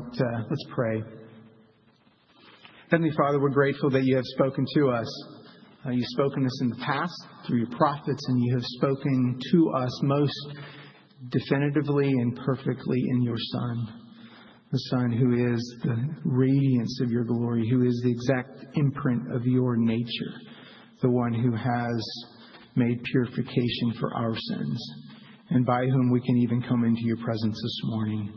uh, let's pray. Heavenly Father, we're grateful that you have spoken to us. Uh, you've spoken to us in the past through your prophets, and you have spoken to us most definitively and perfectly in your Son. The Son who is the radiance of your glory, who is the exact imprint of your nature, the one who has made purification for our sins, and by whom we can even come into your presence this morning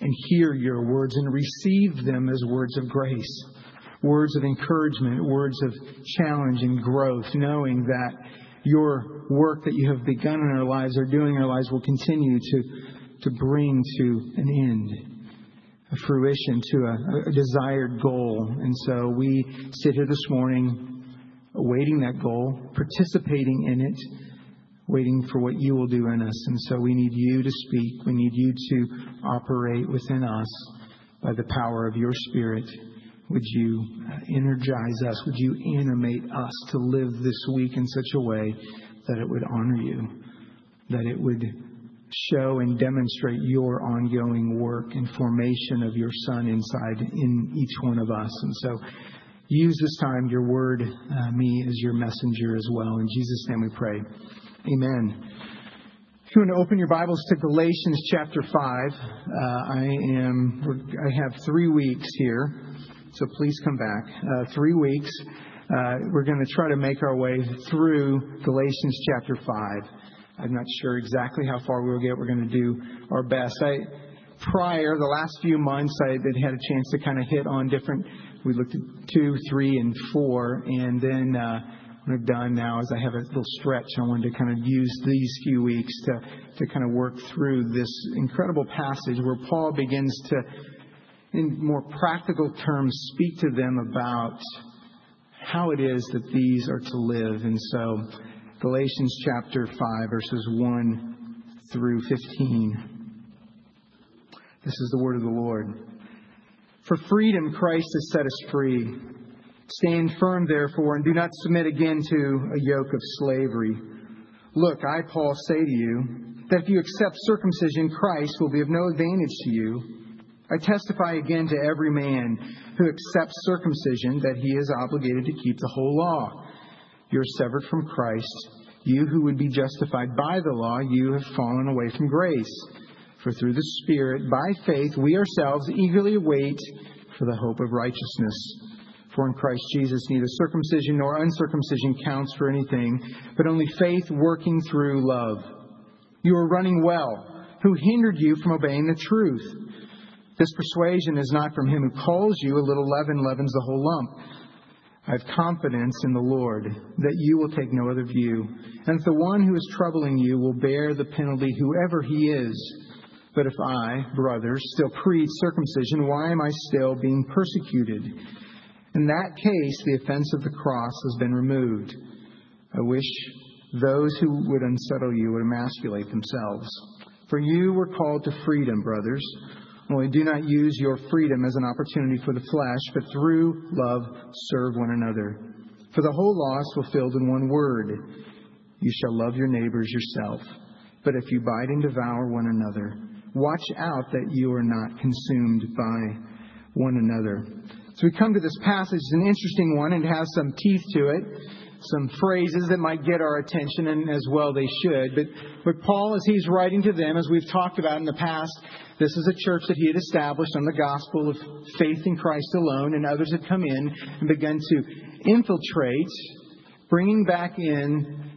and hear your words and receive them as words of grace, words of encouragement, words of challenge and growth, knowing that your work that you have begun in our lives or doing in our lives will continue to, to bring to an end, a fruition to a, a desired goal. And so we sit here this morning awaiting that goal, participating in it waiting for what you will do in us. And so we need you to speak. We need you to operate within us by the power of your Spirit. Would you uh, energize us? Would you animate us to live this week in such a way that it would honor you, that it would show and demonstrate your ongoing work and formation of your Son inside in each one of us? And so use this time, your word, uh, me as your messenger as well. In Jesus' name we pray. Amen. If you want to open your Bibles to Galatians chapter 5, uh, I am, I have three weeks here, so please come back. Uh, three weeks. Uh, we're going to try to make our way through Galatians chapter 5. I'm not sure exactly how far we will get. We're going to do our best. I, prior, the last few months, I had had a chance to kind of hit on different, we looked at two, three, and four, and then uh, what I've done now is I have a little stretch. I wanted to kind of use these few weeks to, to kind of work through this incredible passage where Paul begins to, in more practical terms, speak to them about how it is that these are to live. And so, Galatians chapter 5, verses 1 through 15. This is the word of the Lord. For freedom, Christ has set us free. Stand firm, therefore, and do not submit again to a yoke of slavery. Look, I, Paul, say to you that if you accept circumcision, Christ will be of no advantage to you. I testify again to every man who accepts circumcision that he is obligated to keep the whole law. You're severed from Christ. You who would be justified by the law, you have fallen away from grace. For through the Spirit, by faith, we ourselves eagerly await for the hope of righteousness. For in Christ Jesus, neither circumcision nor uncircumcision counts for anything, but only faith working through love. You are running well. Who hindered you from obeying the truth? This persuasion is not from him who calls you. A little leaven leavens the whole lump. I have confidence in the Lord that you will take no other view, and that the one who is troubling you will bear the penalty, whoever he is. But if I, brothers, still preach circumcision, why am I still being persecuted? In that case, the offense of the cross has been removed. I wish those who would unsettle you would emasculate themselves. For you were called to freedom, brothers. Only do not use your freedom as an opportunity for the flesh, but through love serve one another. For the whole law is fulfilled in one word You shall love your neighbors yourself. But if you bite and devour one another, watch out that you are not consumed by one another. So we come to this passage, it's an interesting one, and it has some teeth to it, some phrases that might get our attention, and as well they should. But, but Paul, as he's writing to them, as we've talked about in the past, this is a church that he had established on the gospel of faith in Christ alone, and others had come in and begun to infiltrate, bringing back in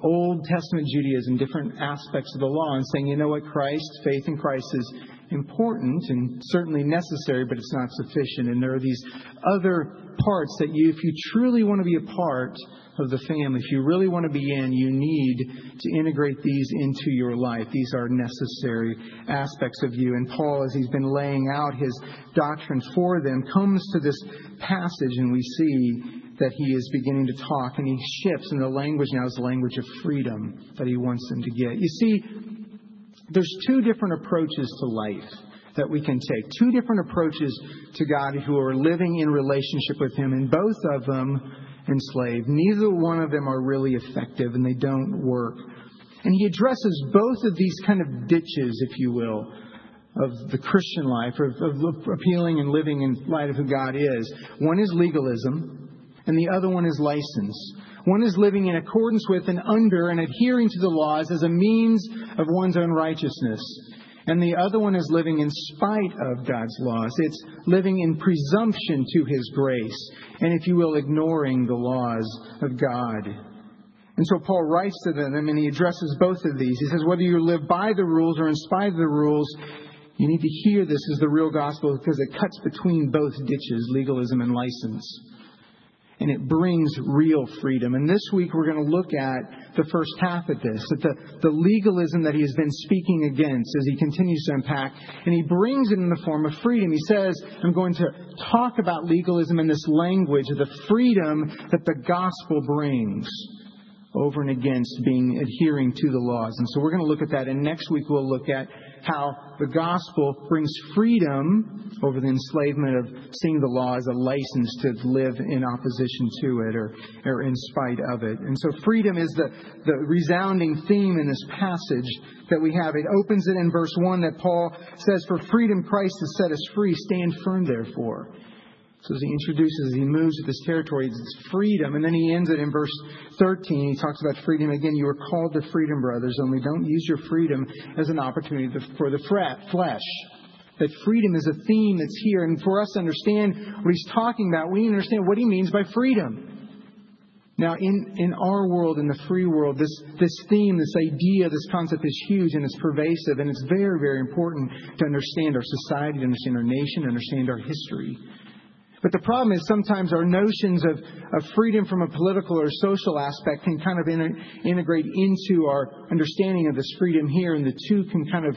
Old Testament Judaism, different aspects of the law, and saying, you know what, Christ, faith in Christ is important and certainly necessary, but it's not sufficient. And there are these other parts that you, if you truly want to be a part of the family, if you really want to be in, you need to integrate these into your life. These are necessary aspects of you. And Paul, as he's been laying out his doctrine for them, comes to this passage and we see that he is beginning to talk and he shifts and the language now is the language of freedom that he wants them to get. You see, there's two different approaches to life that we can take. Two different approaches to God who are living in relationship with Him, and both of them enslaved. Neither one of them are really effective, and they don't work. And He addresses both of these kind of ditches, if you will, of the Christian life, of, of appealing and living in light of who God is. One is legalism, and the other one is license. One is living in accordance with and under and adhering to the laws as a means of one's own righteousness. And the other one is living in spite of God's laws. It's living in presumption to His grace, and if you will, ignoring the laws of God. And so Paul writes to them, and he addresses both of these. He says, whether you live by the rules or in spite of the rules, you need to hear this as the real gospel because it cuts between both ditches, legalism and license and it brings real freedom. And this week we're going to look at the first half of this, at the, the legalism that he has been speaking against as he continues to unpack. And he brings it in the form of freedom. He says, I'm going to talk about legalism in this language of the freedom that the gospel brings over and against being adhering to the laws. And so we're going to look at that. And next week we'll look at how the gospel brings freedom over the enslavement of seeing the law as a license to live in opposition to it or, or in spite of it. And so freedom is the, the resounding theme in this passage that we have. It opens it in verse 1 that Paul says, For freedom Christ has set us free. Stand firm, therefore. So as he introduces, as he moves to this territory, it's freedom. And then he ends it in verse 13. He talks about freedom again. You are called to freedom, brothers, only don't use your freedom as an opportunity for the flesh. That freedom is a theme that's here. And for us to understand what he's talking about, we need to understand what he means by freedom. Now, in, in our world, in the free world, this, this theme, this idea, this concept is huge and it's pervasive, and it's very, very important to understand our society, to understand our nation, to understand our history. But the problem is sometimes our notions of, of freedom from a political or social aspect can kind of in, integrate into our understanding of this freedom here, and the two can kind of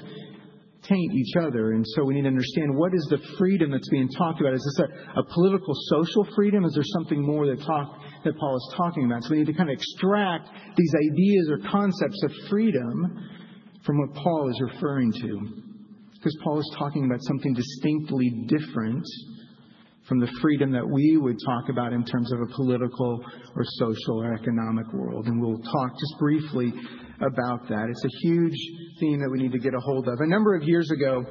taint each other. And so we need to understand what is the freedom that's being talked about. Is this a, a political, social freedom? Is there something more that, talk, that Paul is talking about? So we need to kind of extract these ideas or concepts of freedom from what Paul is referring to. Because Paul is talking about something distinctly different from the freedom that we would talk about in terms of a political or social or economic world. And we'll talk just briefly about that. It's a huge theme that we need to get a hold of. A number of years ago,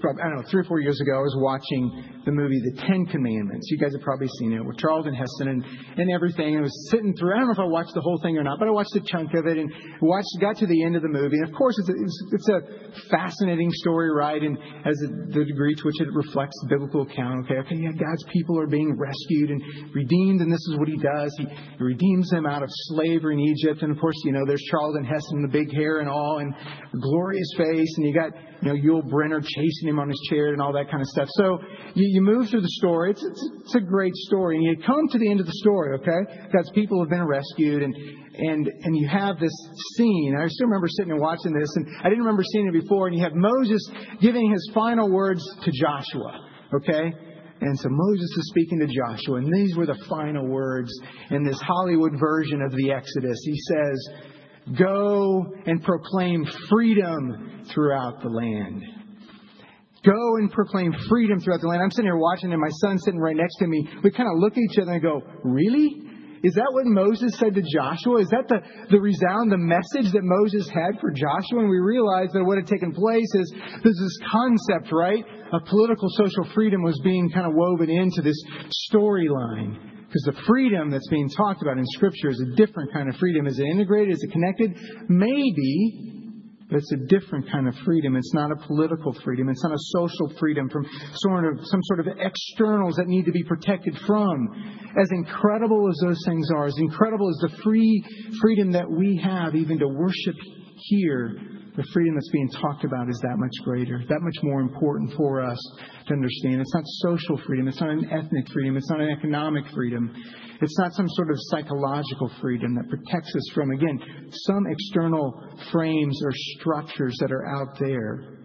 probably, I don't know, three or four years ago, I was watching the movie The Ten Commandments. You guys have probably seen it with Charlton Heston and, and everything. And I was sitting through, I don't know if I watched the whole thing or not, but I watched a chunk of it and watched, got to the end of the movie. And of course, it's a, it's, a fascinating story, right? And as a, the degree to which it reflects the biblical account, okay, okay, yeah, God's people are being rescued and redeemed, and this is what he does. He, he redeems them out of slavery in Egypt. And of course, you know, there's Charlton Heston, the big hair and all, and glorious face, and you got, you know, Yul Brynner chasing him on his chair and all that kind of stuff. So you, you move through the story. It's, it's, it's, a great story. And you come to the end of the story, okay? God's people have been rescued and, and, and you have this scene. I still remember sitting and watching this and I didn't remember seeing it before. And you have Moses giving his final words to Joshua, okay? And so Moses is speaking to Joshua, and these were the final words in this Hollywood version of the Exodus. He says, Go and proclaim freedom throughout the land. Go and proclaim freedom throughout the land. I'm sitting here watching, and my son's sitting right next to me. We kind of look at each other and go, Really? Is that what Moses said to Joshua? Is that the, the resound, the message that Moses had for Joshua? And we realized that what had taken place is there's this concept, right, of political social freedom was being kind of woven into this storyline. Because the freedom that's being talked about in Scripture is a different kind of freedom. Is it integrated? Is it connected? Maybe, but it's a different kind of freedom. It's not a political freedom. It's not a social freedom from sort of some sort of externals that need to be protected from. As incredible as those things are, as incredible as the free freedom that we have even to worship here, the freedom that's being talked about is that much greater, that much more important for us to understand. It's not social freedom, it's not an ethnic freedom, it's not an economic freedom, it's not some sort of psychological freedom that protects us from, again, some external frames or structures that are out there.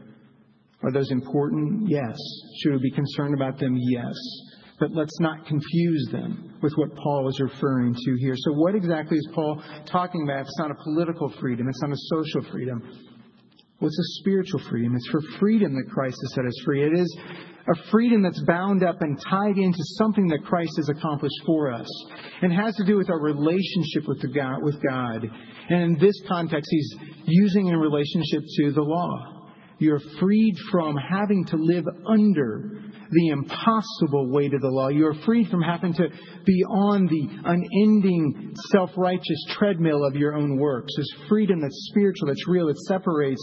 Are those important? Yes. Should we be concerned about them? Yes. But let's not confuse them with what Paul is referring to here. So, what exactly is Paul talking about? It's not a political freedom, it's not a social freedom. Well, it's a spiritual freedom. It's for freedom that Christ has set us free. It is a freedom that's bound up and tied into something that Christ has accomplished for us. And has to do with our relationship with, God, with God. And in this context, he's using in relationship to the law. You're freed from having to live under the impossible weight of the law. You're freed from having to be on the unending self righteous treadmill of your own works. There's freedom that's spiritual, that's real, that separates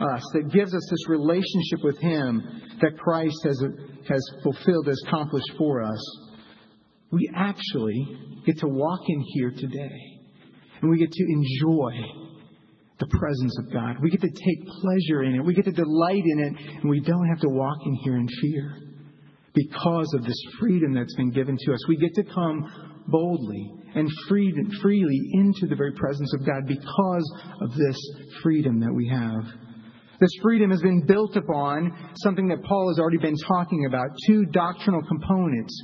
us, that gives us this relationship with Him that Christ has, has fulfilled, has accomplished for us. We actually get to walk in here today and we get to enjoy the presence of God. We get to take pleasure in it. We get to delight in it, and we don't have to walk in here in fear because of this freedom that's been given to us. We get to come boldly and freed, freely into the very presence of God because of this freedom that we have. This freedom has been built upon something that Paul has already been talking about two doctrinal components.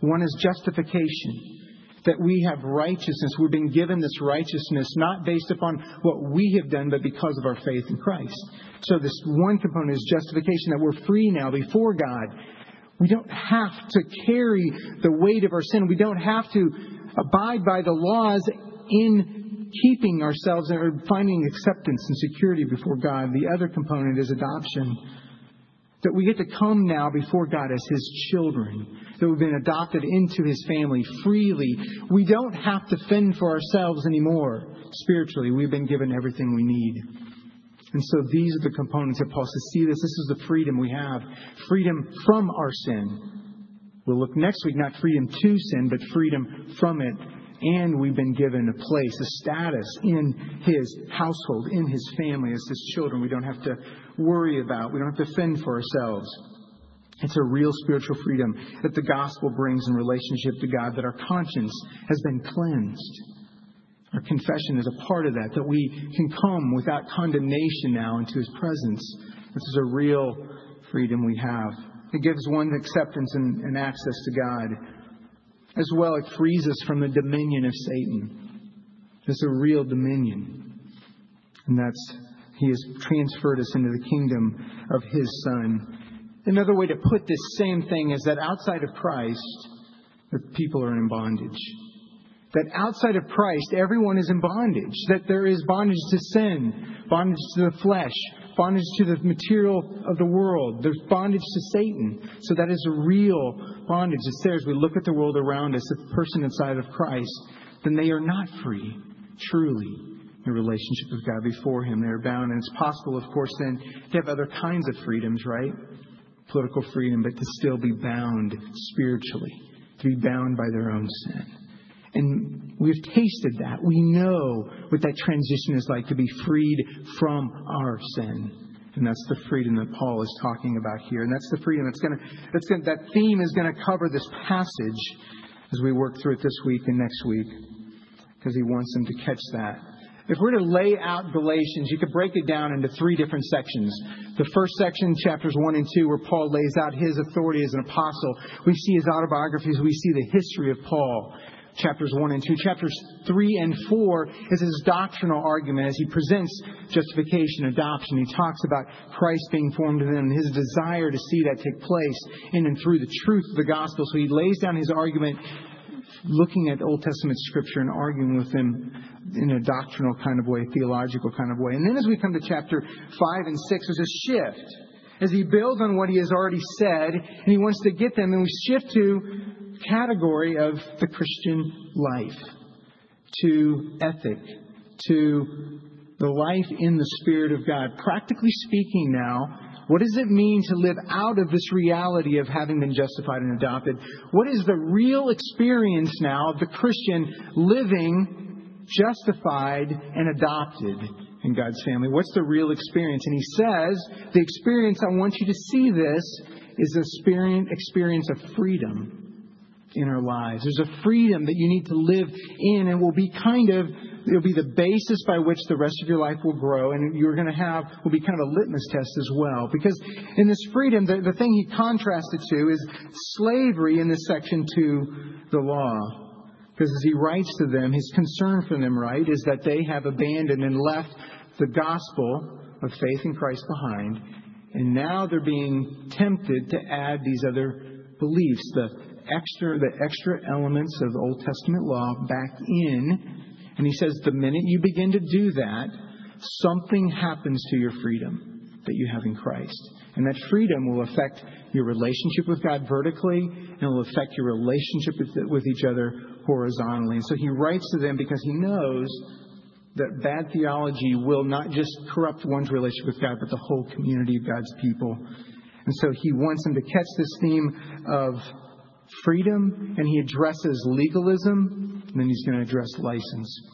One is justification, that we have righteousness. We've been given this righteousness not based upon what we have done, but because of our faith in Christ. So, this one component is justification, that we're free now before God. We don't have to carry the weight of our sin. We don't have to abide by the laws in keeping ourselves or finding acceptance and security before God. The other component is adoption. That we get to come now before God as His children, that we've been adopted into His family freely. We don't have to fend for ourselves anymore spiritually. We've been given everything we need. And so these are the components that Paul says, see this, this is the freedom we have. Freedom from our sin. We'll look next week, not freedom to sin, but freedom from it. And we've been given a place, a status in his household, in his family, as his children. We don't have to worry about, we don't have to fend for ourselves. It's a real spiritual freedom that the gospel brings in relationship to God, that our conscience has been cleansed. Our confession is a part of that, that we can come without condemnation now into His presence. This is a real freedom we have. It gives one acceptance and, and access to God. As well, it frees us from the dominion of Satan. It's a real dominion. And that's, He has transferred us into the kingdom of His Son. Another way to put this same thing is that outside of Christ, the people are in bondage that outside of Christ, everyone is in bondage, that there is bondage to sin, bondage to the flesh, bondage to the material of the world. There's bondage to Satan. So that is a real bondage. It's there as we look at the world around us, the person inside of Christ, then they are not free, truly, in relationship with God before Him. They are bound. And it's possible, of course, then to have other kinds of freedoms, right? Political freedom, but to still be bound spiritually, to be bound by their own sin. And we've tasted that. We know what that transition is like to be freed from our sin. And that's the freedom that Paul is talking about here. And that's the freedom that's going to, that's to, that theme is going to cover this passage as we work through it this week and next week. Because he wants them to catch that. If we're to lay out Galatians, you could break it down into three different sections. The first section, chapters 1 and 2, where Paul lays out his authority as an apostle. We see his autobiographies, we see the history of Paul chapters 1 and 2. Chapters 3 and 4 is his doctrinal argument as he presents justification, adoption. He talks about Christ being formed in them and his desire to see that take place in and through the truth of the gospel. So he lays down his argument looking at Old Testament scripture and arguing with them in a doctrinal kind of way, theological kind of way. And then as we come to chapter 5 and 6, there's a shift as he builds on what he has already said, and he wants to get them, and we shift to category of the Christian life, to ethic, to the life in the Spirit of God. Practically speaking, now, what does it mean to live out of this reality of having been justified and adopted? What is the real experience now of the Christian living justified and adopted in God's family? What's the real experience? And he says, the experience, I want you to see this, is a experience of freedom in our lives. There's a freedom that you need to live in and will be kind of it'll be the basis by which the rest of your life will grow and you're going to have will be kind of a litmus test as well because in this freedom the, the thing he contrasted to is slavery in this section to the law because as he writes to them his concern for them right is that they have abandoned and left the gospel of faith in christ behind and now they're being tempted to add these other beliefs the extra, the extra elements of Old Testament law back in. And he says the minute you begin to do that, something happens to your freedom. that you have in Christ. And that freedom will affect your relationship with God vertically and will affect your relationship with, with each other horizontally. And so he writes to them because he knows that bad theology will not just corrupt one's relationship with God, but the whole community of God's people. And so he wants them to catch this theme of freedom, and he addresses legalism, and then he's going to address license.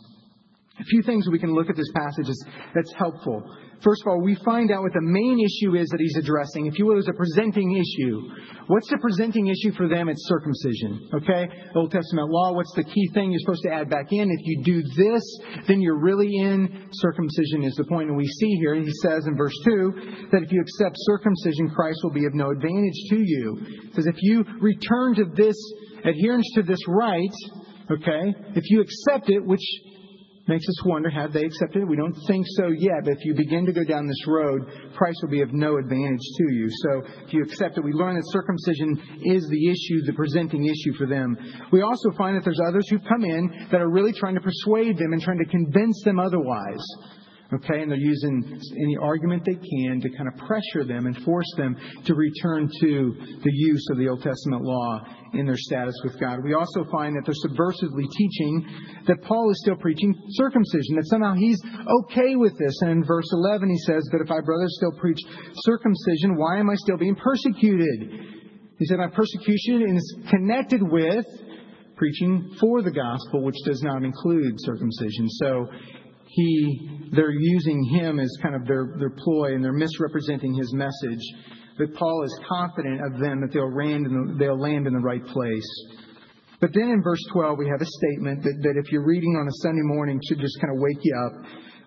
A few things we can look at this passage that's helpful. First of all, we find out what the main issue is that he's addressing. If you will, there's a presenting issue. What's the presenting issue for them? It's circumcision. Okay? Old Testament law, what's the key thing you're supposed to add back in? If you do this, then you're really in. Circumcision is the point. And we see here, he says in verse 2, that if you accept circumcision, Christ will be of no advantage to you. He says, if you return to this, adherence to this right, okay, if you accept it, which Makes us wonder, have they accepted it? We don't think so yet, but if you begin to go down this road, Christ will be of no advantage to you. So if you accept it, we learn that circumcision is the issue, the presenting issue for them. We also find that there's others who come in that are really trying to persuade them and trying to convince them otherwise. Okay, and they're using any argument they can to kind of pressure them and force them to return to the use of the Old Testament law in their status with God. We also find that they're subversively teaching that Paul is still preaching circumcision, that somehow he's okay with this. And in verse 11 he says, But if our brothers still preach circumcision, why am I still being persecuted? He said, My persecution is connected with preaching for the gospel, which does not include circumcision. So he, they're using him as kind of their, their ploy and they're misrepresenting his message. But Paul is confident of them that they'll land in the, they'll land in the right place. But then in verse 12, we have a statement that, that if you're reading on a Sunday morning should just kind of wake you up,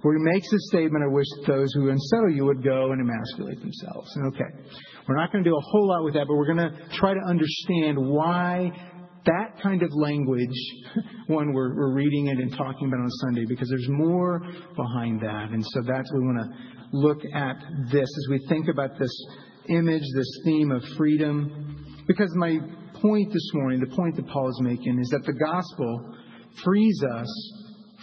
where he makes a statement, I wish those who unsettle you would go and emasculate themselves. And okay, we're not going to do a whole lot with that, but we're going to try to understand why that kind of language, one, we're, reading it and talking about on Sunday because there's more behind that. And so that's what we want to look at this as we think about this image, this theme of freedom. Because my point this morning, the point that Paul is making, is that the gospel frees us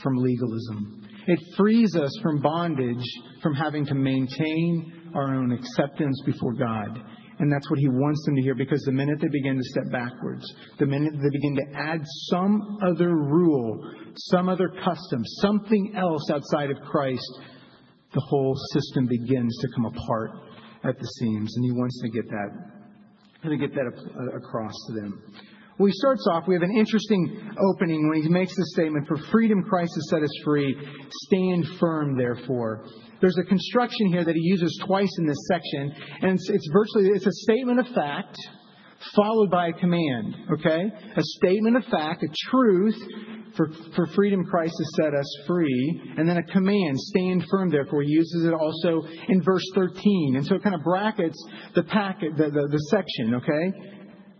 from legalism. It frees us from bondage, from having to maintain our own acceptance before God. And that's what he wants them to hear because the minute they begin to step backwards, the minute they begin to add some other rule, some other custom, something else outside of Christ, the whole system begins to come apart at the seams. And he wants to get that, to get that across to them. Well, he starts off, we have an interesting opening when he makes the statement, For freedom Christ has set us free. Stand firm, therefore. There's a construction here that he uses twice in this section, and it's, it's virtually it's a statement of fact followed by a command. Okay, a statement of fact, a truth. For, for freedom, Christ has set us free. And then a command, stand firm, therefore. He uses it also in verse 13. And so it kind of brackets the packet, the, the, the section, okay?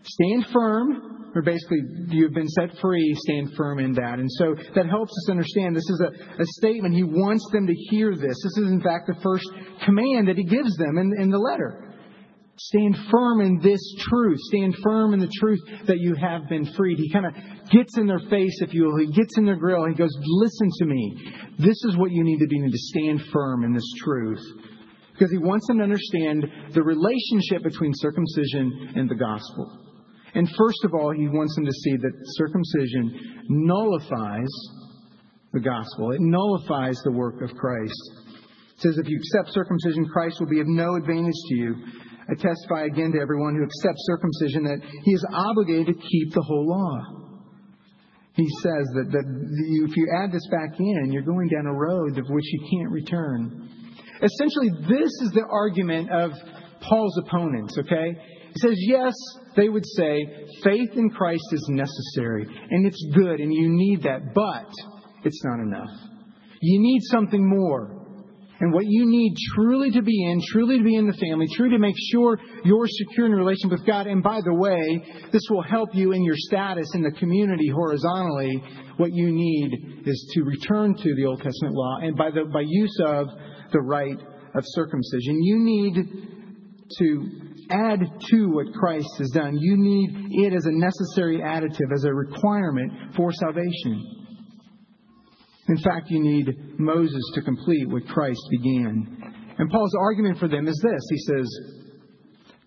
Stand firm, or basically, you've been set free, stand firm in that. And so that helps us understand this is a, a statement. He wants them to hear this. This is, in fact, the first command that he gives them in, in the letter. Stand firm in this truth. Stand firm in the truth that you have been freed. He kind of gets in their face, if you will. He gets in their grill. He goes, Listen to me. This is what you need to be. You need to stand firm in this truth. Because he wants them to understand the relationship between circumcision and the gospel. And first of all, he wants them to see that circumcision nullifies the gospel, it nullifies the work of Christ. It says, if you accept circumcision, Christ will be of no advantage to you. I testify again to everyone who accepts circumcision that he is obligated to keep the whole law. He says that, that if you add this back in, you're going down a road of which you can't return. Essentially, this is the argument of Paul's opponents, okay? He says, yes, they would say faith in Christ is necessary and it's good and you need that, but it's not enough. You need something more. And what you need truly to be in, truly to be in the family, truly to make sure you're secure in relation with God. And by the way, this will help you in your status in the community horizontally. What you need is to return to the Old Testament law and by the by use of the rite of circumcision. You need to add to what Christ has done. You need it as a necessary additive, as a requirement for salvation. In fact, you need Moses to complete what Christ began. And Paul's argument for them is this He says,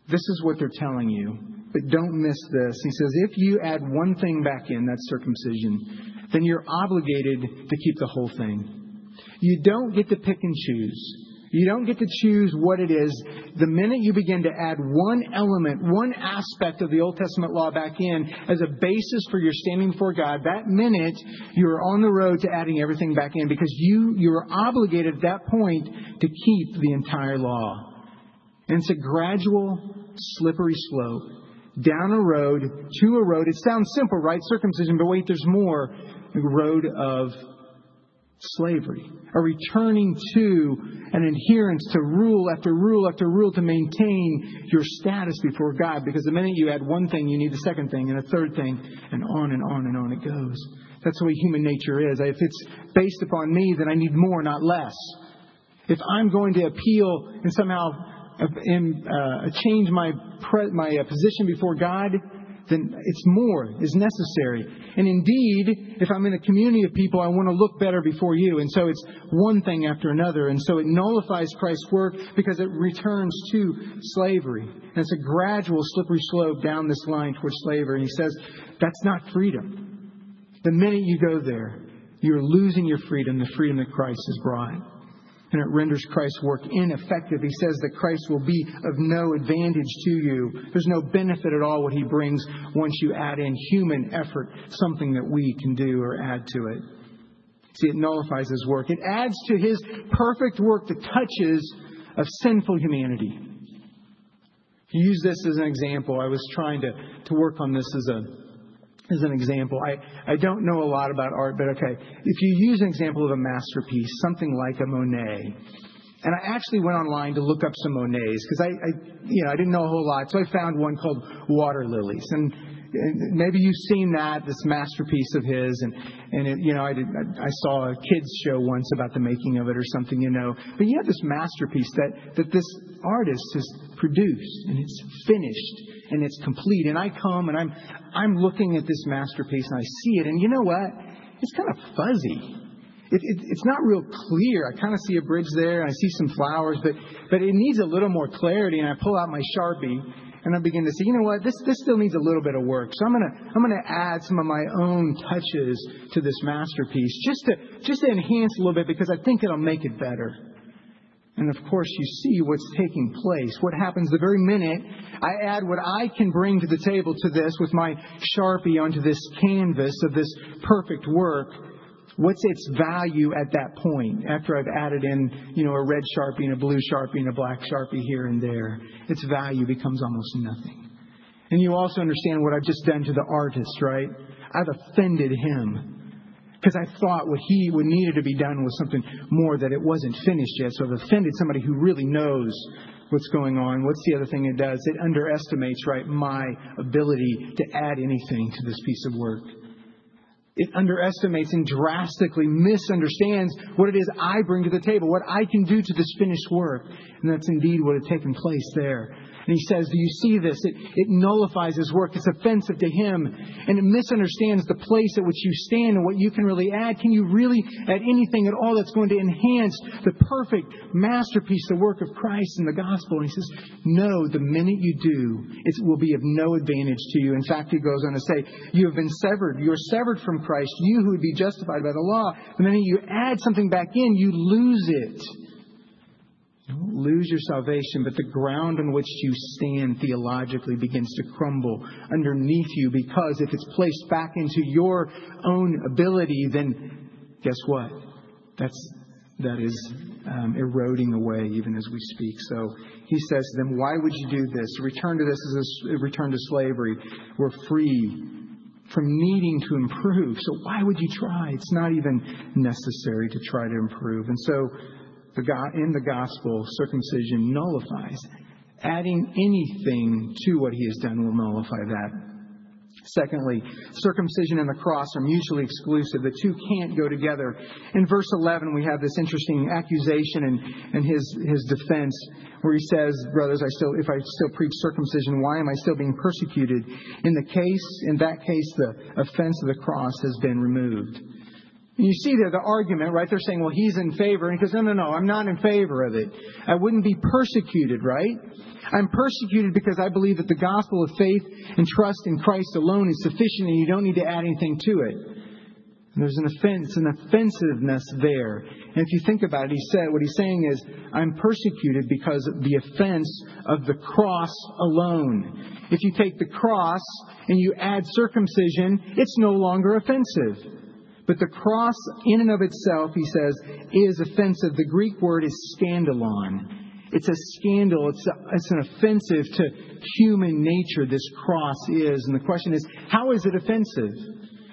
This is what they're telling you, but don't miss this. He says, If you add one thing back in, that's circumcision, then you're obligated to keep the whole thing. You don't get to pick and choose. You don't get to choose what it is. The minute you begin to add one element, one aspect of the Old Testament law back in as a basis for your standing before God, that minute you're on the road to adding everything back in because you, you're obligated at that point to keep the entire law. And it's a gradual, slippery slope down a road to a road. It sounds simple, right? Circumcision, but wait, there's more. A road of slavery, a returning to an adherence to rule after rule after rule to maintain your status before God. Because the minute you add one thing, you need the second thing and a third thing, and on and on and on it goes. That's the way human nature is. If it's based upon me, then I need more, not less. If I'm going to appeal and somehow uh, uh change my, my uh, position before God, then it's more is necessary. And indeed, if I'm in a community of people, I want to look better before you. And so it's one thing after another. And so it nullifies Christ's work because it returns to slavery. And it's a gradual, slippery slope down this line towards slavery. And he says, that's not freedom. The minute you go there, you're losing your freedom, the freedom that Christ has brought and it renders Christ's work ineffective. He says that Christ will be of no advantage to you. There's no benefit at all what he brings once you add in human effort, something that we can do or add to it. See, it nullifies his work. It adds to his perfect work the touches of sinful humanity. Use this as an example. I was trying to, to work on this as a as an example. I, I don't know a lot about art, but okay. If you use an example of a masterpiece, something like a Monet, and I actually went online to look up some Monets because I, I, you know, I didn't know a whole lot. So I found one called Water Lilies, and maybe you've seen that this masterpiece of his, and and you know, I did, I saw a kids show once about the making of it or something, you know. But you have this masterpiece that that this artist has produced, and it's finished and it's complete. And I come and I'm I'm looking at this masterpiece and I see it, and you know what? It's kind of fuzzy. It, it, it's not real clear. I kind of see a bridge there, and I see some flowers, but but it needs a little more clarity. And I pull out my sharpie and I begin to say, you know what, this this still needs a little bit of work. So I'm gonna I'm gonna add some of my own touches to this masterpiece just to just to enhance a little bit because I think it'll make it better. And of course, you see what's taking place. What happens the very minute I add what I can bring to the table to this with my Sharpie onto this canvas of this perfect work. What's its value at that point after I've added in, you know, a red Sharpie and a blue Sharpie and a black Sharpie here and there? Its value becomes almost nothing. And you also understand what I've just done to the artist, right? I've offended him because I thought what he what needed to be done was something more that it wasn't finished yet. So I've offended somebody who really knows what's going on. What's the other thing it does? It underestimates, right, my ability to add anything to this piece of work. It underestimates and drastically misunderstands what it is I bring to the table, what I can do to this finished work. And that's indeed what had taken place there. And he says, Do you see this? It, it nullifies his work. It's offensive to him. And it misunderstands the place at which you stand and what you can really add. Can you really add anything at all that's going to enhance the perfect masterpiece, the work of Christ and the gospel? And he says, No, the minute you do, it will be of no advantage to you. In fact, he goes on to say, You have been severed. You are severed from Christ. You who would be justified by the law. The minute you add something back in, you lose it. Lose your salvation, but the ground on which you stand theologically begins to crumble underneath you because if it's placed back into your own ability, then guess what? That's that is um, eroding away even as we speak. So he says to them, Why would you do this? Return to this is a return to slavery. We're free from needing to improve. So why would you try? It's not even necessary to try to improve. And so in the gospel, circumcision nullifies. Adding anything to what he has done will nullify that. Secondly, circumcision and the cross are mutually exclusive. The two can't go together. In verse 11, we have this interesting accusation and, and his, his defense where he says, Brothers, I still, if I still preach circumcision, why am I still being persecuted? In the case, in that case, the offense of the cross has been removed. You see there the argument, right? They're saying, well, he's in favor. And he goes, no, no, no, I'm not in favor of it. I wouldn't be persecuted, right? I'm persecuted because I believe that the gospel of faith and trust in Christ alone is sufficient and you don't need to add anything to it. And there's an offense, an offensiveness there. And if you think about it, he said, what he's saying is, I'm persecuted because of the offense of the cross alone. If you take the cross and you add circumcision, it's no longer offensive. But the cross, in and of itself, he says, is offensive. The Greek word is scandalon. It's a scandal. It's, a, it's an offensive to human nature, this cross is. And the question is, how is it offensive?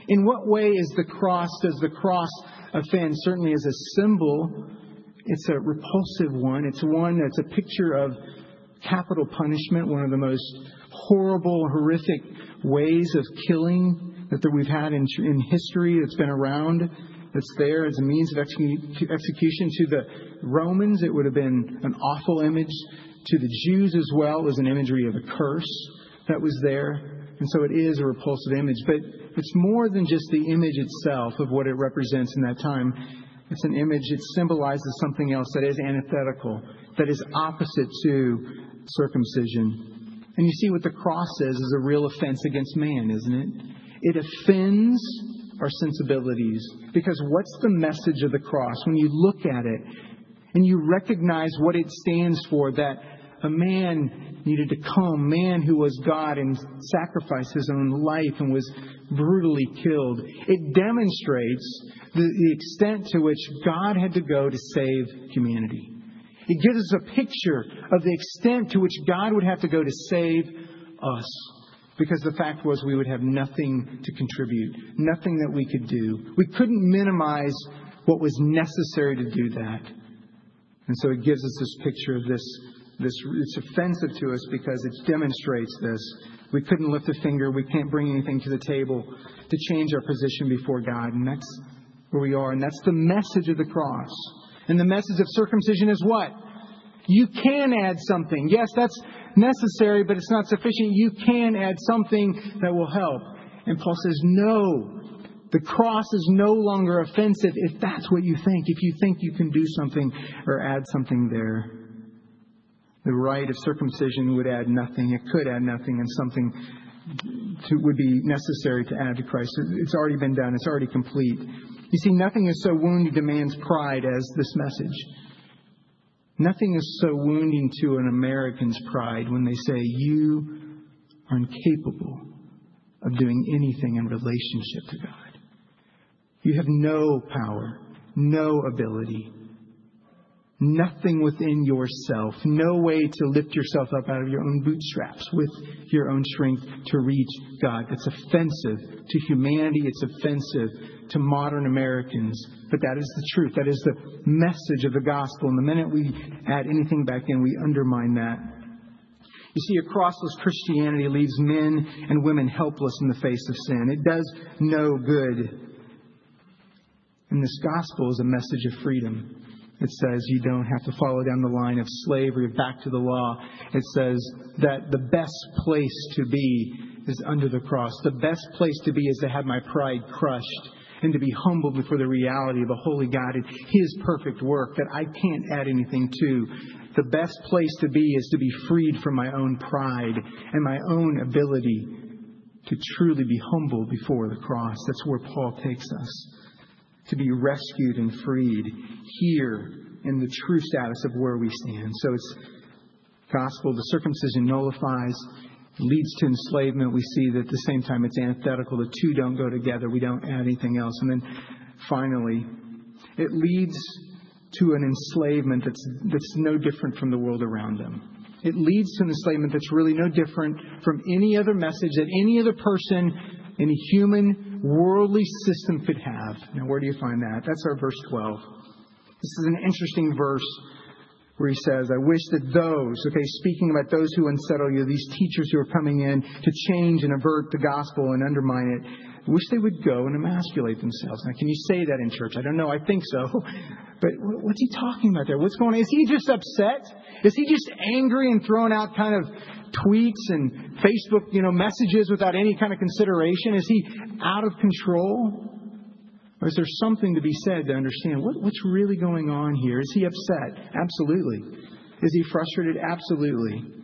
In what way is the cross, does the cross offend? Certainly as a symbol, it's a repulsive one. It's one that's a picture of capital punishment, one of the most horrible, horrific ways of killing that we've had in, history that's been around, that's there as a means of execution. To the Romans, it would have been an awful image. To the Jews as well, it was an imagery of a curse that was there. And so it is a repulsive image. But it's more than just the image itself of what it represents in that time. It's an image, it symbolizes something else that is antithetical, that is opposite to circumcision. And you see what the cross is, is a real offense against man, isn't it? It offends our sensibilities. Because what's the message of the cross? When you look at it and you recognize what it stands for, that a man needed to come, man who was God and sacrificed his own life and was brutally killed. It demonstrates the, the extent to which God had to go to save humanity. It gives us a picture of the extent to which God would have to go to save us because the fact was we would have nothing to contribute, nothing that we could do. We couldn't minimize what was necessary to do that. And so it gives us this picture of this. This it's offensive to us because it demonstrates this. We couldn't lift a finger. We can't bring anything to the table to change our position before God. And that's where we are. And that's the message of the cross. And the message of circumcision is what? You can add something. Yes, that's necessary, but it's not sufficient. You can add something that will help. And Paul says, no. The cross is no longer offensive if that's what you think, if you think you can do something or add something there. The rite of circumcision would add nothing. It could add nothing, and something to, would be necessary to add to Christ. It's already been done, it's already complete. You see, nothing is so wounded to man's pride as this message. Nothing is so wounding to an American's pride when they say, You are incapable of doing anything in relationship to God. You have no power, no ability, nothing within yourself, no way to lift yourself up out of your own bootstraps with your own strength to reach God. That's offensive to humanity, it's offensive to modern Americans, but that is the truth. That is the message of the gospel. And the minute we add anything back in, we undermine that. You see, a crossless Christianity leaves men and women helpless in the face of sin. It does no good. And this gospel is a message of freedom. It says you don't have to follow down the line of slavery, back to the law. It says that the best place to be is under the cross. The best place to be is to have my pride crushed and to be humbled before the reality of a holy God and His perfect work that I can't add anything to. The best place to be is to be freed from my own pride and my own ability to truly be humble before the cross. That's where Paul takes us. To be rescued and freed here in the true status of where we stand. So it's gospel. The circumcision nullifies leads to enslavement, we see that at the same time it's antithetical. The two don't go together. We don't add anything else. And then finally, it leads to an enslavement that's, that's no different from the world around them. It leads to an enslavement that's really no different from any other message that any other person, any human, worldly system could have. Now, where do you find that? That's our verse 12. This is an interesting verse where he says, I wish that those, okay, speaking about those who unsettle you, these teachers who are coming in to change and avert the gospel and undermine it, I wish they would go and emasculate themselves. Now, can you say that in church? I don't know. I think so. But what's he talking about there? What's going on? Is he just upset? Is he just angry and throwing out kind of tweets and Facebook, you know, messages without any kind of consideration? Is he out of control? Or is there something to be said to understand what, what's really going on here? Is he upset? Absolutely. Is he frustrated? Absolutely.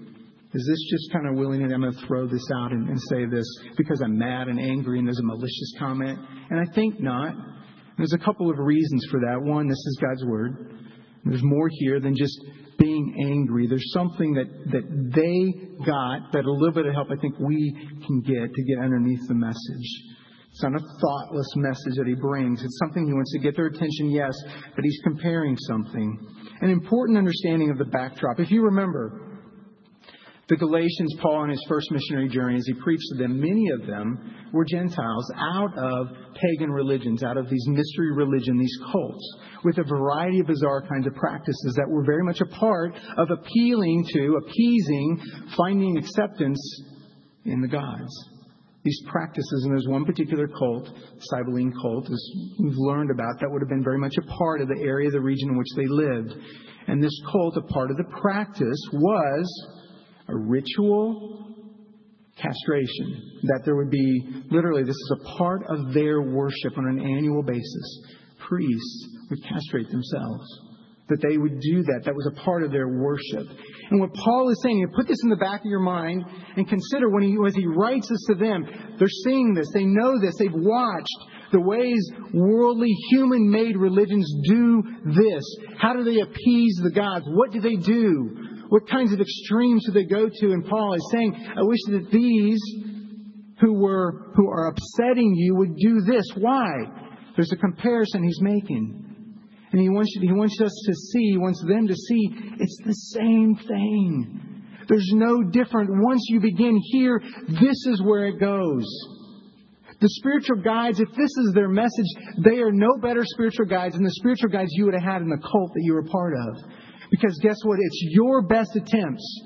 Is this just kind of willing, I'm going to throw this out and, and, say this because I'm mad and angry and there's a malicious comment? And I think not. There's a couple of reasons for that. One, this is God's word. There's more here than just being angry. There's something that, that they got that a little bit of help I think we can get to get underneath the message. It's not a thoughtless message that he brings. It's something he wants to get their attention, yes, but he's comparing something. An important understanding of the backdrop. If you remember, the Galatians, Paul, on his first missionary journey, as he preached to them, many of them were Gentiles out of pagan religions, out of these mystery religion, these cults, with a variety of bizarre kinds of practices that were very much a part of appealing to, appeasing, finding acceptance in the gods. These practices, and there's one particular cult, Cybele cult, as we've learned about, that would have been very much a part of the area, the region in which they lived. And this cult, a part of the practice was a ritual castration. That there would be, literally, this is a part of their worship on an annual basis. Priests would castrate themselves. That they would do that. That was a part of their worship. And what Paul is saying, you put this in the back of your mind and consider when he, as he writes this to them, they're seeing this, they know this, they've watched the ways worldly, human made religions do this. How do they appease the gods? What do they do? What kinds of extremes do they go to? And Paul is saying, I wish that these who were who are upsetting you would do this. Why? There's a comparison he's making. And he wants, he wants us to see, he wants them to see it's the same thing. There's no different. Once you begin here, this is where it goes. The spiritual guides, if this is their message, they are no better spiritual guides than the spiritual guides you would have had in the cult that you were part of. Because guess what? It's your best attempts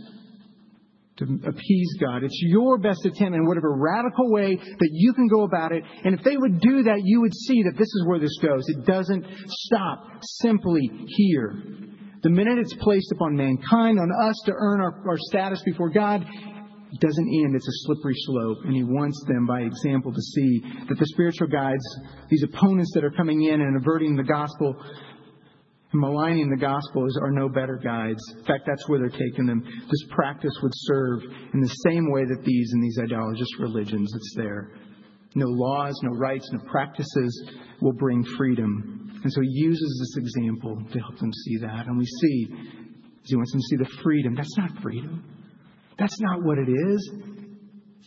to appease God. It's your best attempt in whatever radical way that you can go about it. And if they would do that, you would see that this is where this goes. It doesn't stop simply here. The minute it's placed upon mankind, on us to earn our, our status before God, it doesn't end. It's a slippery slope. And he wants them, by example, to see that the spiritual guides, these opponents that are coming in and averting the gospel, maligning the gospel is, are no better guides. In fact, that's where they're taking them. This practice would serve in the same way that these and these idolatrous religions, it's there. No laws, no rites, no practices will bring freedom. And so he uses this example to help them see that. And we see, he wants them to see the freedom. That's not freedom. That's not what it is.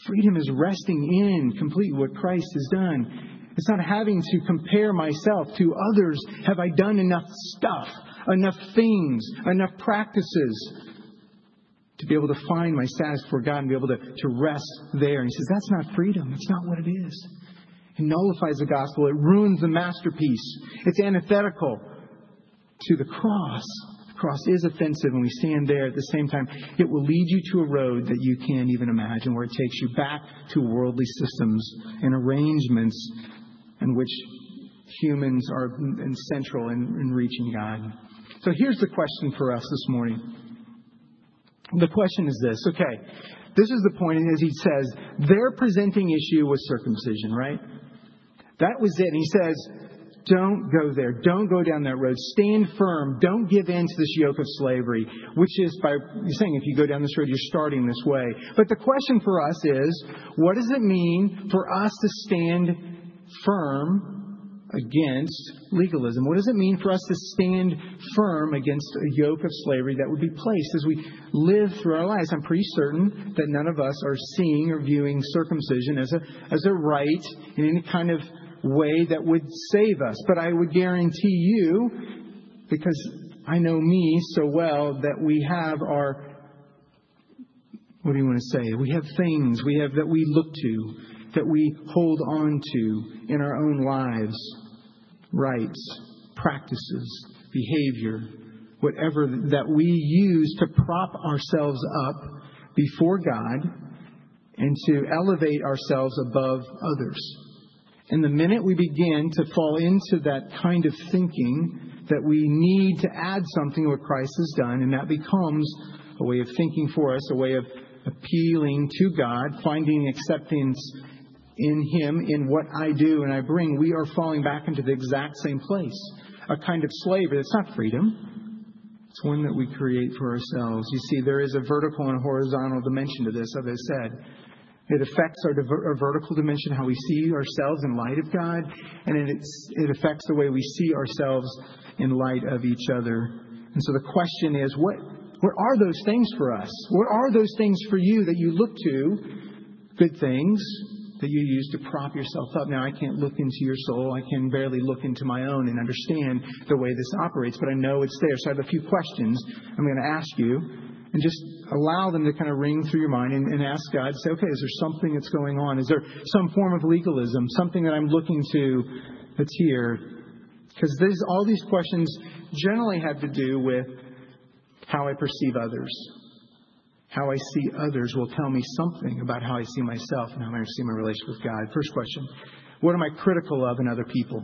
Freedom is resting in completely what Christ has done. It's not having to compare myself to others. Have I done enough stuff, enough things, enough practices to be able to find my status for God and be able to, to rest there? And he says, That's not freedom. It's not what it is. It nullifies the gospel, it ruins the masterpiece. It's antithetical to the cross. The cross is offensive, and we stand there at the same time. It will lead you to a road that you can't even imagine, where it takes you back to worldly systems and arrangements in which humans are central in, in reaching God. So here's the question for us this morning. The question is this okay, this is the point, as he says, their presenting issue was circumcision, right? That was it. And he says, don't go there. Don't go down that road. Stand firm. Don't give in to this yoke of slavery, which is by saying if you go down this road, you're starting this way. But the question for us is what does it mean for us to stand firm against legalism? What does it mean for us to stand firm against a yoke of slavery that would be placed as we live through our lives? I'm pretty certain that none of us are seeing or viewing circumcision as a, as a rite in any kind of way that would save us. But I would guarantee you, because I know me so well, that we have our what do you want to say? We have things we have that we look to that we hold on to in our own lives rites, practices, behavior, whatever that we use to prop ourselves up before God and to elevate ourselves above others. And the minute we begin to fall into that kind of thinking that we need to add something to what Christ has done, and that becomes a way of thinking for us, a way of appealing to God, finding acceptance in Him, in what I do and I bring, we are falling back into the exact same place. A kind of slavery. It's not freedom. It's one that we create for ourselves. You see, there is a vertical and horizontal dimension to this, as I said. It affects our, diver- our, vertical dimension, how we see ourselves in light of God, and it affects the way we see ourselves in light of each other. And so the question is, what, what are those things for us? What are those things for you that you look to? Good things that you use to prop yourself up. Now, I can't look into your soul. I can barely look into my own and understand the way this operates, but I know it's there. So I have a few questions I'm going to ask you and just allow them to kind of ring through your mind and, and ask God, say, okay, is there something that's going on? Is there some form of legalism, something that I'm looking to that's here? Because all these questions generally have to do with how I perceive others. How I see others will tell me something about how I see myself and how I see my relationship with God. First question What am I critical of in other people?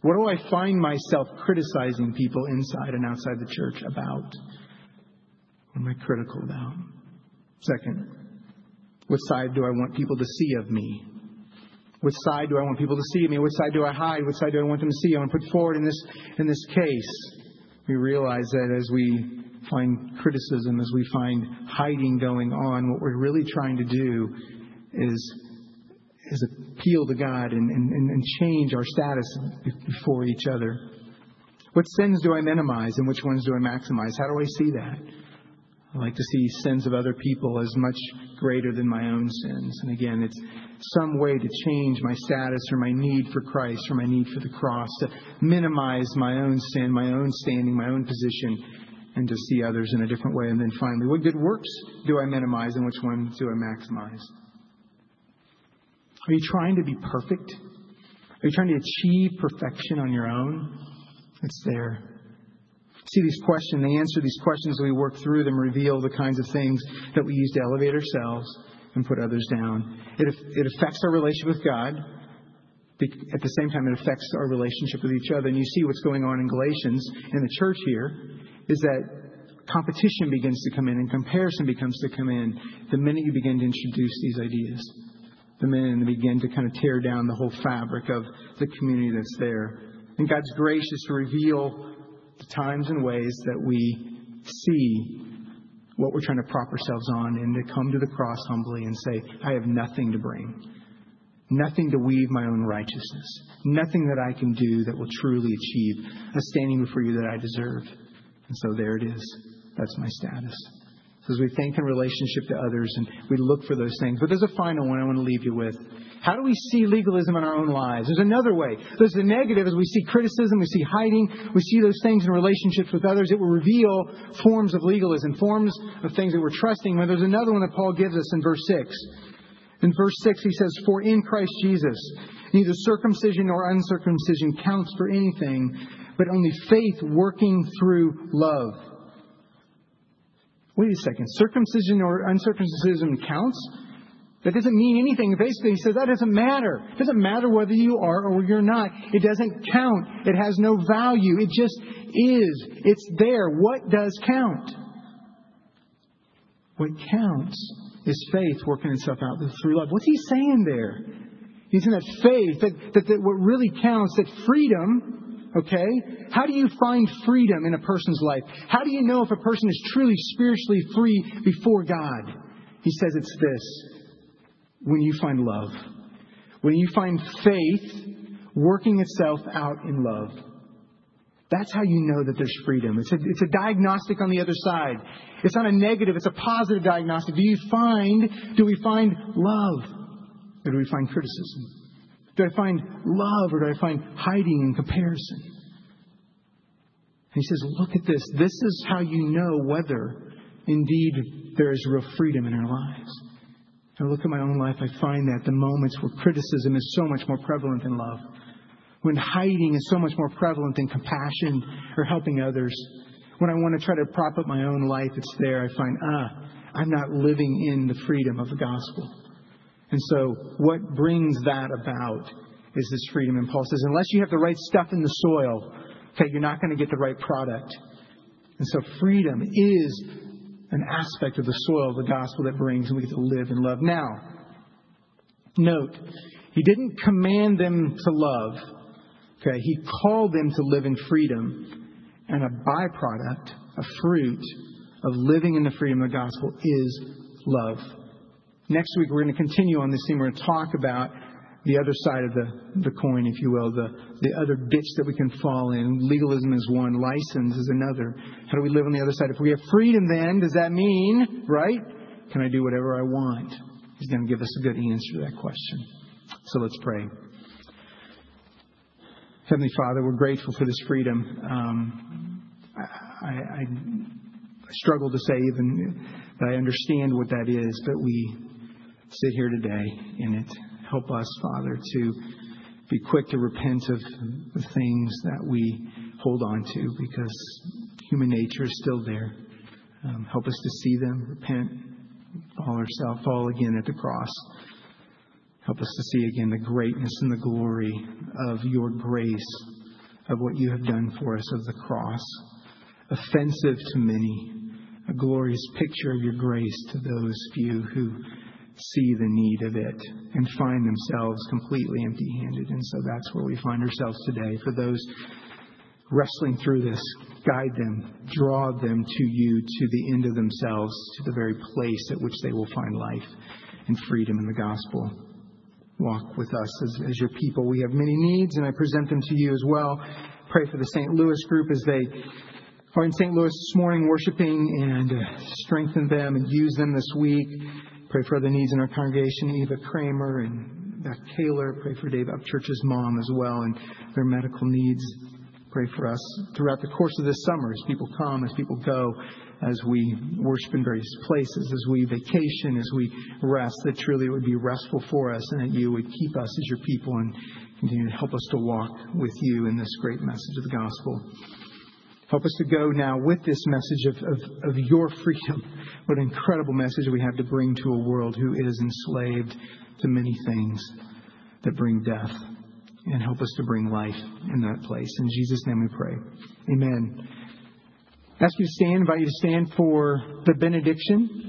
What do I find myself criticizing people inside and outside the church about? What am I critical about? Second, what side do I want people to see of me? What side do I want people to see of me? What side do I hide? What side do I want them to see? I want to put forward in this in this case. We realize that as we find criticism, as we find hiding going on, what we're really trying to do is is appeal to God and, and, and change our status before each other. What sins do I minimize and which ones do I maximize? How do I see that? I like to see sins of other people as much greater than my own sins. And again, it's some way to change my status or my need for Christ or my need for the cross, to minimize my own sin, my own standing, my own position, and to see others in a different way. And then finally, what good works do I minimize and which ones do I maximize? Are you trying to be perfect? Are you trying to achieve perfection on your own? It's there see these questions, they answer these questions, we work through them, reveal the kinds of things that we use to elevate ourselves and put others down. It, it affects our relationship with God. At the same time, it affects our relationship with each other. And you see what's going on in Galatians in the church here is that competition begins to come in and comparison becomes to come in the minute you begin to introduce these ideas. The minute you begin to kind of tear down the whole fabric of the community that's there. And God's gracious to reveal the times and ways that we see what we're trying to prop ourselves on and to come to the cross humbly and say, I have nothing to bring, nothing to weave my own righteousness, nothing that I can do that will truly achieve a standing before you that I deserve. And so there it is. That's my status. So as we think in relationship to others and we look for those things. But there's a final one I want to leave you with. How do we see legalism in our own lives? There's another way. There's the negative as we see criticism, we see hiding, we see those things in relationships with others. It will reveal forms of legalism, forms of things that we're trusting. But there's another one that Paul gives us in verse 6. In verse 6, he says, For in Christ Jesus, neither circumcision nor uncircumcision counts for anything, but only faith working through love. Wait a second. Circumcision or uncircumcision counts? That doesn't mean anything. Basically, he says that doesn't matter. It doesn't matter whether you are or you're not. It doesn't count. It has no value. It just is. It's there. What does count? What counts is faith working itself out through love. What's he saying there? He's saying that faith, that, that, that what really counts, that freedom, okay? How do you find freedom in a person's life? How do you know if a person is truly spiritually free before God? He says it's this when you find love, when you find faith working itself out in love. That's how you know that there's freedom. It's a, it's a diagnostic on the other side. It's not a negative, it's a positive diagnostic. Do you find, do we find love? Or do we find criticism? Do I find love or do I find hiding and comparison? And he says, Look at this. This is how you know whether indeed there is real freedom in our lives. I look at my own life, I find that the moments where criticism is so much more prevalent than love, when hiding is so much more prevalent than compassion or helping others, when I want to try to prop up my own life, it's there. I find, ah, I'm not living in the freedom of the gospel. And so, what brings that about is this freedom. Says, unless you have the right stuff in the soil, okay, you're not going to get the right product. And so, freedom is an aspect of the soil of the gospel that brings, and we get to live in love. Now, Note, he didn't command them to love. Okay, he called them to live in freedom. And a byproduct, a fruit of living in the freedom of the gospel is love. Next week, we're going to continue on this theme. We're going to talk about the other side of the, the coin, if you will, the, the other ditch that we can fall in. Legalism is one, license is another. How do we live on the other side? If we have freedom, then, does that mean, right? Can I do whatever I want? He's going to give us a good answer to that question. So let's pray. Heavenly Father, we're grateful for this freedom. Um, I, I, I struggle to say even that I understand what that is, but we sit here today in it. Help us, Father, to be quick to repent of the things that we hold on to because human nature is still there. Um, help us to see them, repent, fall ourselves, fall again at the cross. Help us to see again the greatness and the glory of your grace, of what you have done for us of the cross. Offensive to many, a glorious picture of your grace to those few who see the need of it and find themselves completely empty handed. And so that's where we find ourselves today. For those wrestling through this, guide them, draw them to you, to the end of themselves, to the very place at which they will find life and freedom in the gospel. Walk with us as, as your people. We have many needs, and I present them to you as well. Pray for the St. Louis group as they are in St. Louis this morning worshiping and uh, strengthen them and use them this week. Pray for other needs in our congregation, Eva Kramer and Beth Kaler. Pray for Dave Upchurch's mom as well and their medical needs. Pray for us throughout the course of this summer as people come, as people go, as we worship in various places, as we vacation, as we rest, that truly it would be restful for us and that you would keep us as your people and continue to help us to walk with you in this great message of the gospel. Help us to go now with this message of, of, of, your freedom. What an incredible message we have to bring to a world who is enslaved to many things that bring death. And help us to bring life in that place. In Jesus' name we pray. Amen. I ask you to stand, I invite you to stand for the benediction.